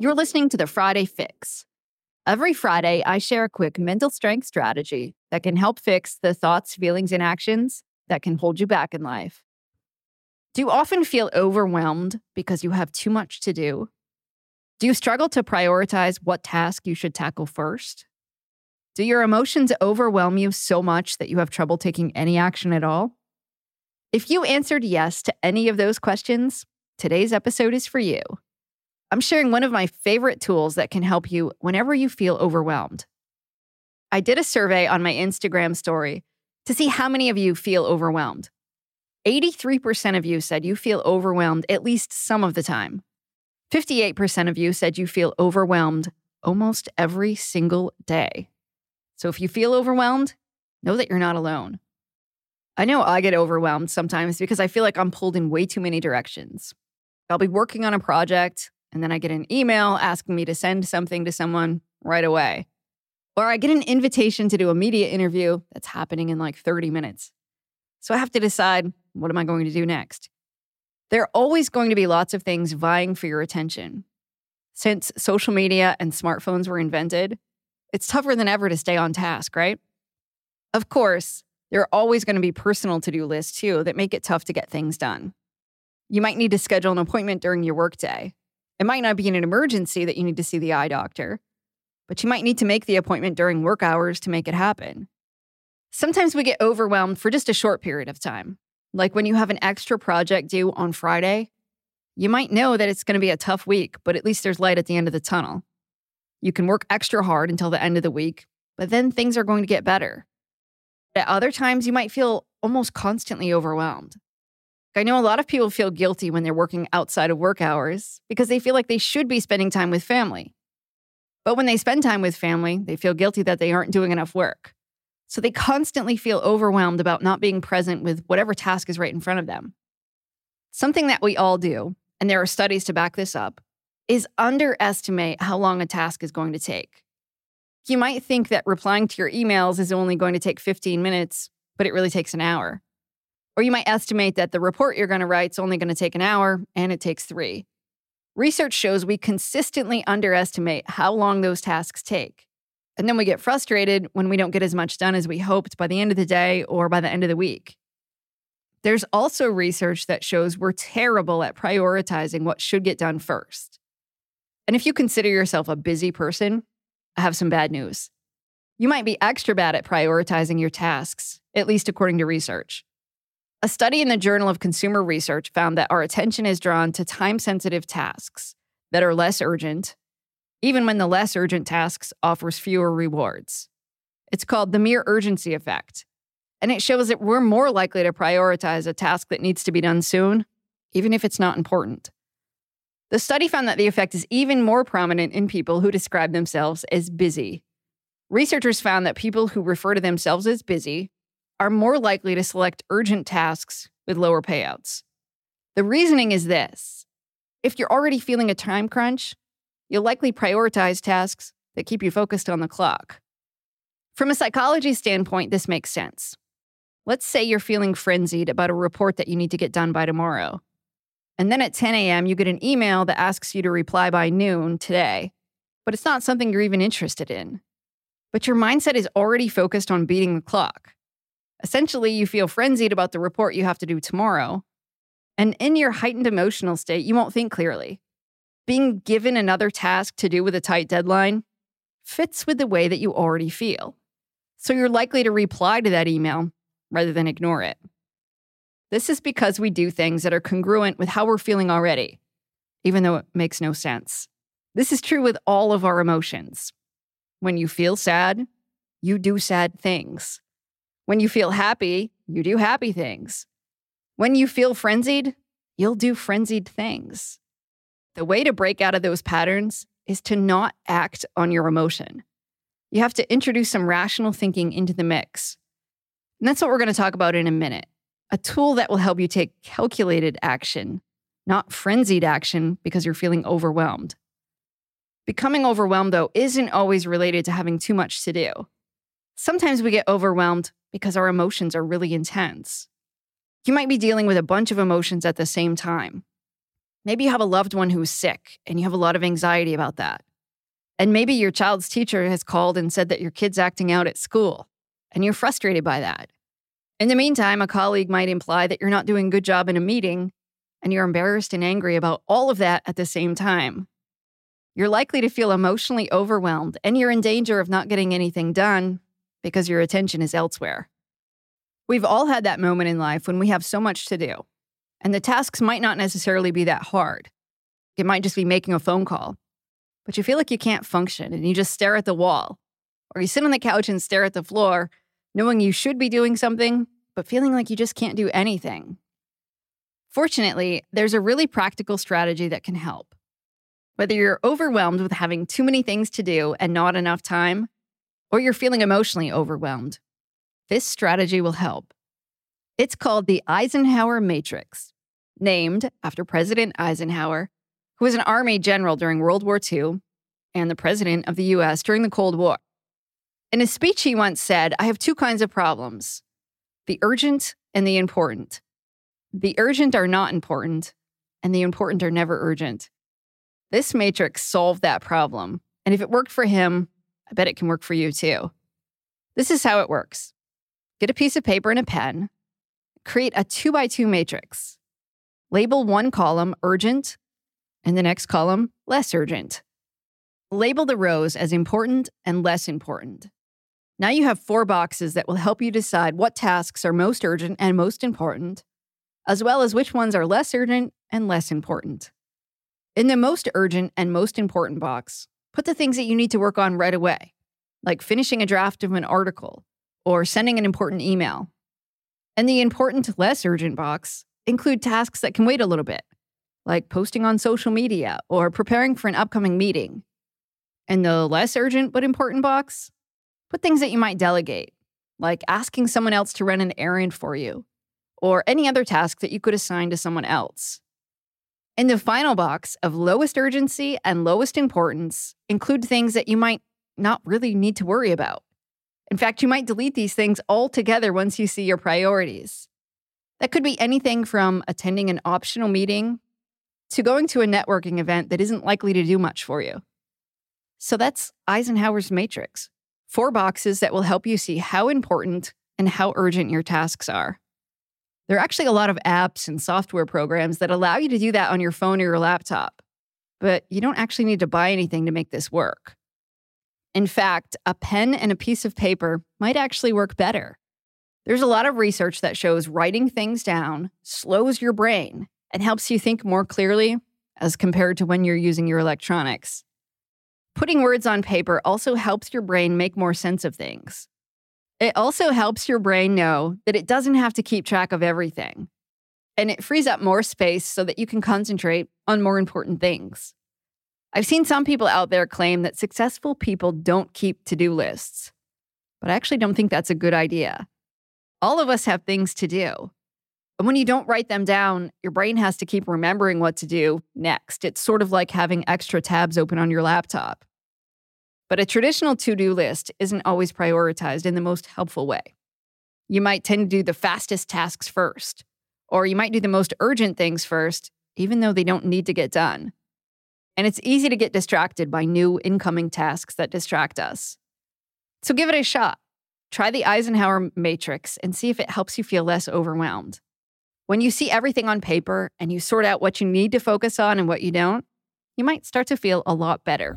You're listening to the Friday Fix. Every Friday, I share a quick mental strength strategy that can help fix the thoughts, feelings, and actions that can hold you back in life. Do you often feel overwhelmed because you have too much to do? Do you struggle to prioritize what task you should tackle first? Do your emotions overwhelm you so much that you have trouble taking any action at all? If you answered yes to any of those questions, today's episode is for you. I'm sharing one of my favorite tools that can help you whenever you feel overwhelmed. I did a survey on my Instagram story to see how many of you feel overwhelmed. 83% of you said you feel overwhelmed at least some of the time. 58% of you said you feel overwhelmed almost every single day. So if you feel overwhelmed, know that you're not alone. I know I get overwhelmed sometimes because I feel like I'm pulled in way too many directions. I'll be working on a project and then I get an email asking me to send something to someone right away. Or I get an invitation to do a media interview that's happening in like 30 minutes. So I have to decide what am I going to do next? There are always going to be lots of things vying for your attention. Since social media and smartphones were invented, it's tougher than ever to stay on task, right? Of course, there are always going to be personal to do lists too that make it tough to get things done. You might need to schedule an appointment during your workday, it might not be in an emergency that you need to see the eye doctor, but you might need to make the appointment during work hours to make it happen. Sometimes we get overwhelmed for just a short period of time. Like when you have an extra project due on Friday, you might know that it's going to be a tough week, but at least there's light at the end of the tunnel. You can work extra hard until the end of the week, but then things are going to get better. At other times, you might feel almost constantly overwhelmed. I know a lot of people feel guilty when they're working outside of work hours because they feel like they should be spending time with family. But when they spend time with family, they feel guilty that they aren't doing enough work. So they constantly feel overwhelmed about not being present with whatever task is right in front of them. Something that we all do, and there are studies to back this up, is underestimate how long a task is going to take. You might think that replying to your emails is only going to take 15 minutes, but it really takes an hour. Or you might estimate that the report you're going to write is only going to take an hour and it takes three. Research shows we consistently underestimate how long those tasks take. And then we get frustrated when we don't get as much done as we hoped by the end of the day or by the end of the week. There's also research that shows we're terrible at prioritizing what should get done first. And if you consider yourself a busy person, I have some bad news. You might be extra bad at prioritizing your tasks, at least according to research. A study in the Journal of Consumer Research found that our attention is drawn to time sensitive tasks that are less urgent, even when the less urgent tasks offers fewer rewards. It's called the mere urgency effect. And it shows that we're more likely to prioritize a task that needs to be done soon, even if it's not important. The study found that the effect is even more prominent in people who describe themselves as busy. Researchers found that people who refer to themselves as busy are more likely to select urgent tasks with lower payouts. The reasoning is this if you're already feeling a time crunch, you'll likely prioritize tasks that keep you focused on the clock. From a psychology standpoint, this makes sense. Let's say you're feeling frenzied about a report that you need to get done by tomorrow. And then at 10 a.m., you get an email that asks you to reply by noon today, but it's not something you're even interested in. But your mindset is already focused on beating the clock. Essentially, you feel frenzied about the report you have to do tomorrow. And in your heightened emotional state, you won't think clearly. Being given another task to do with a tight deadline fits with the way that you already feel. So you're likely to reply to that email rather than ignore it. This is because we do things that are congruent with how we're feeling already, even though it makes no sense. This is true with all of our emotions. When you feel sad, you do sad things. When you feel happy, you do happy things. When you feel frenzied, you'll do frenzied things. The way to break out of those patterns is to not act on your emotion. You have to introduce some rational thinking into the mix. And that's what we're going to talk about in a minute a tool that will help you take calculated action, not frenzied action because you're feeling overwhelmed. Becoming overwhelmed, though, isn't always related to having too much to do. Sometimes we get overwhelmed because our emotions are really intense. You might be dealing with a bunch of emotions at the same time. Maybe you have a loved one who's sick and you have a lot of anxiety about that. And maybe your child's teacher has called and said that your kid's acting out at school and you're frustrated by that. In the meantime, a colleague might imply that you're not doing a good job in a meeting and you're embarrassed and angry about all of that at the same time. You're likely to feel emotionally overwhelmed and you're in danger of not getting anything done because your attention is elsewhere. We've all had that moment in life when we have so much to do, and the tasks might not necessarily be that hard. It might just be making a phone call, but you feel like you can't function and you just stare at the wall, or you sit on the couch and stare at the floor, knowing you should be doing something, but feeling like you just can't do anything. Fortunately, there's a really practical strategy that can help. Whether you're overwhelmed with having too many things to do and not enough time, or you're feeling emotionally overwhelmed, this strategy will help. It's called the Eisenhower Matrix, named after President Eisenhower, who was an Army general during World War II and the President of the US during the Cold War. In a speech, he once said, I have two kinds of problems the urgent and the important. The urgent are not important, and the important are never urgent. This matrix solved that problem. And if it worked for him, I bet it can work for you too. This is how it works get a piece of paper and a pen, create a two by two matrix, label one column urgent and the next column less urgent. Label the rows as important and less important. Now you have four boxes that will help you decide what tasks are most urgent and most important, as well as which ones are less urgent and less important. In the most urgent and most important box, put the things that you need to work on right away, like finishing a draft of an article or sending an important email. And the important, less urgent box include tasks that can wait a little bit, like posting on social media or preparing for an upcoming meeting. And the less urgent but important box, put things that you might delegate, like asking someone else to run an errand for you, or any other task that you could assign to someone else. In the final box of lowest urgency and lowest importance include things that you might not really need to worry about. In fact, you might delete these things altogether once you see your priorities. That could be anything from attending an optional meeting to going to a networking event that isn't likely to do much for you. So that's Eisenhower's matrix four boxes that will help you see how important and how urgent your tasks are. There are actually a lot of apps and software programs that allow you to do that on your phone or your laptop, but you don't actually need to buy anything to make this work. In fact, a pen and a piece of paper might actually work better. There's a lot of research that shows writing things down slows your brain and helps you think more clearly as compared to when you're using your electronics. Putting words on paper also helps your brain make more sense of things. It also helps your brain know that it doesn't have to keep track of everything. And it frees up more space so that you can concentrate on more important things. I've seen some people out there claim that successful people don't keep to do lists, but I actually don't think that's a good idea. All of us have things to do. And when you don't write them down, your brain has to keep remembering what to do next. It's sort of like having extra tabs open on your laptop. But a traditional to do list isn't always prioritized in the most helpful way. You might tend to do the fastest tasks first, or you might do the most urgent things first, even though they don't need to get done. And it's easy to get distracted by new incoming tasks that distract us. So give it a shot. Try the Eisenhower matrix and see if it helps you feel less overwhelmed. When you see everything on paper and you sort out what you need to focus on and what you don't, you might start to feel a lot better.